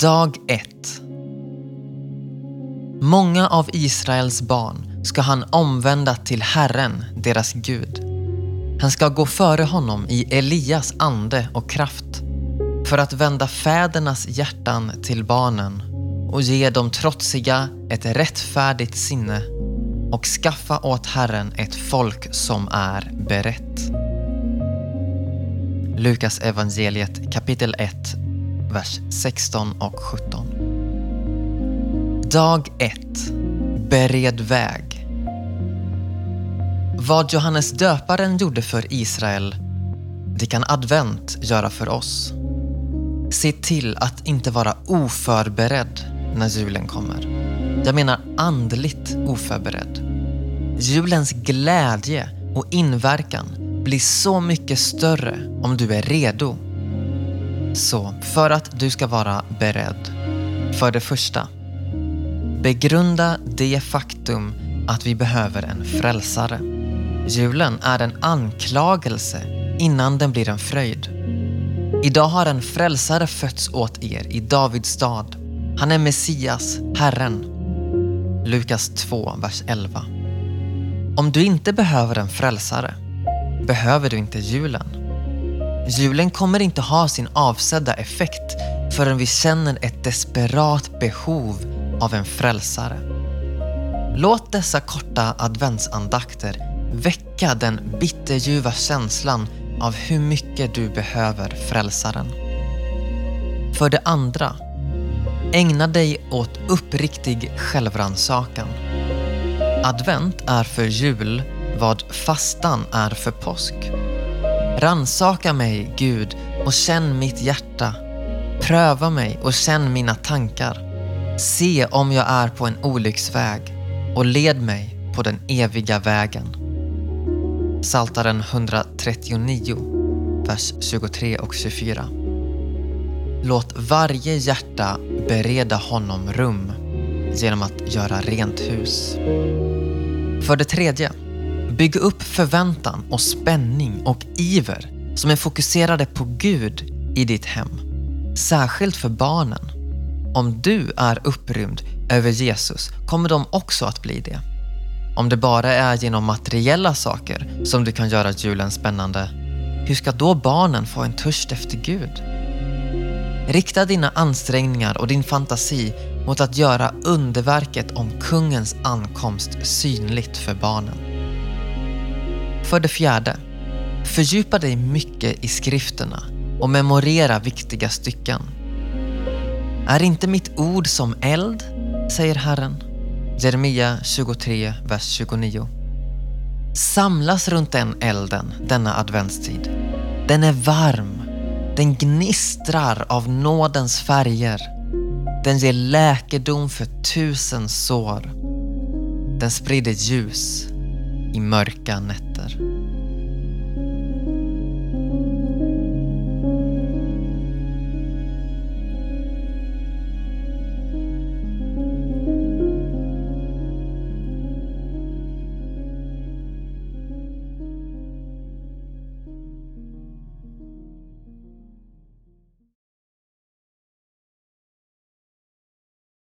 Dag 1 Många av Israels barn ska han omvända till Herren, deras Gud. Han ska gå före honom i Elias ande och kraft för att vända fädernas hjärtan till barnen och ge de trotsiga ett rättfärdigt sinne och skaffa åt Herren ett folk som är berett. Lukas evangeliet kapitel 1, vers 16 och 17. Dag 1. Bered väg. Vad Johannes döparen gjorde för Israel, det kan advent göra för oss. Se till att inte vara oförberedd när julen kommer. Jag menar andligt oförberedd. Julens glädje och inverkan blir så mycket större om du är redo. Så för att du ska vara beredd. För det första, begrunda det faktum att vi behöver en frälsare. Julen är en anklagelse innan den blir en fröjd. Idag har en frälsare fötts åt er i Davids stad. Han är Messias, Herren. Lukas 2, vers 11. Om du inte behöver en frälsare behöver du inte julen. Julen kommer inte ha sin avsedda effekt förrän vi känner ett desperat behov av en frälsare. Låt dessa korta adventsandakter väcka den bitterljuva känslan av hur mycket du behöver frälsaren. För det andra, ägna dig åt uppriktig självrannsakan. Advent är för jul vad fastan är för påsk. Ransaka mig, Gud, och känn mitt hjärta. Pröva mig och känn mina tankar. Se om jag är på en olycksväg och led mig på den eviga vägen. Saltaren 139, vers 23 och 24. Låt varje hjärta bereda honom rum genom att göra rent hus. För det tredje, bygg upp förväntan och spänning och iver som är fokuserade på Gud i ditt hem. Särskilt för barnen. Om du är upprymd över Jesus kommer de också att bli det. Om det bara är genom materiella saker som du kan göra julen spännande, hur ska då barnen få en törst efter Gud? Rikta dina ansträngningar och din fantasi mot att göra underverket om kungens ankomst synligt för barnen. För det fjärde, fördjupa dig mycket i skrifterna och memorera viktiga stycken. Är inte mitt ord som eld, säger Herren. Jeremia 23, vers 29. Samlas runt den elden denna adventstid. Den är varm. Den gnistrar av nådens färger. Den ger läkedom för tusen sår. Den sprider ljus i mörka nätter.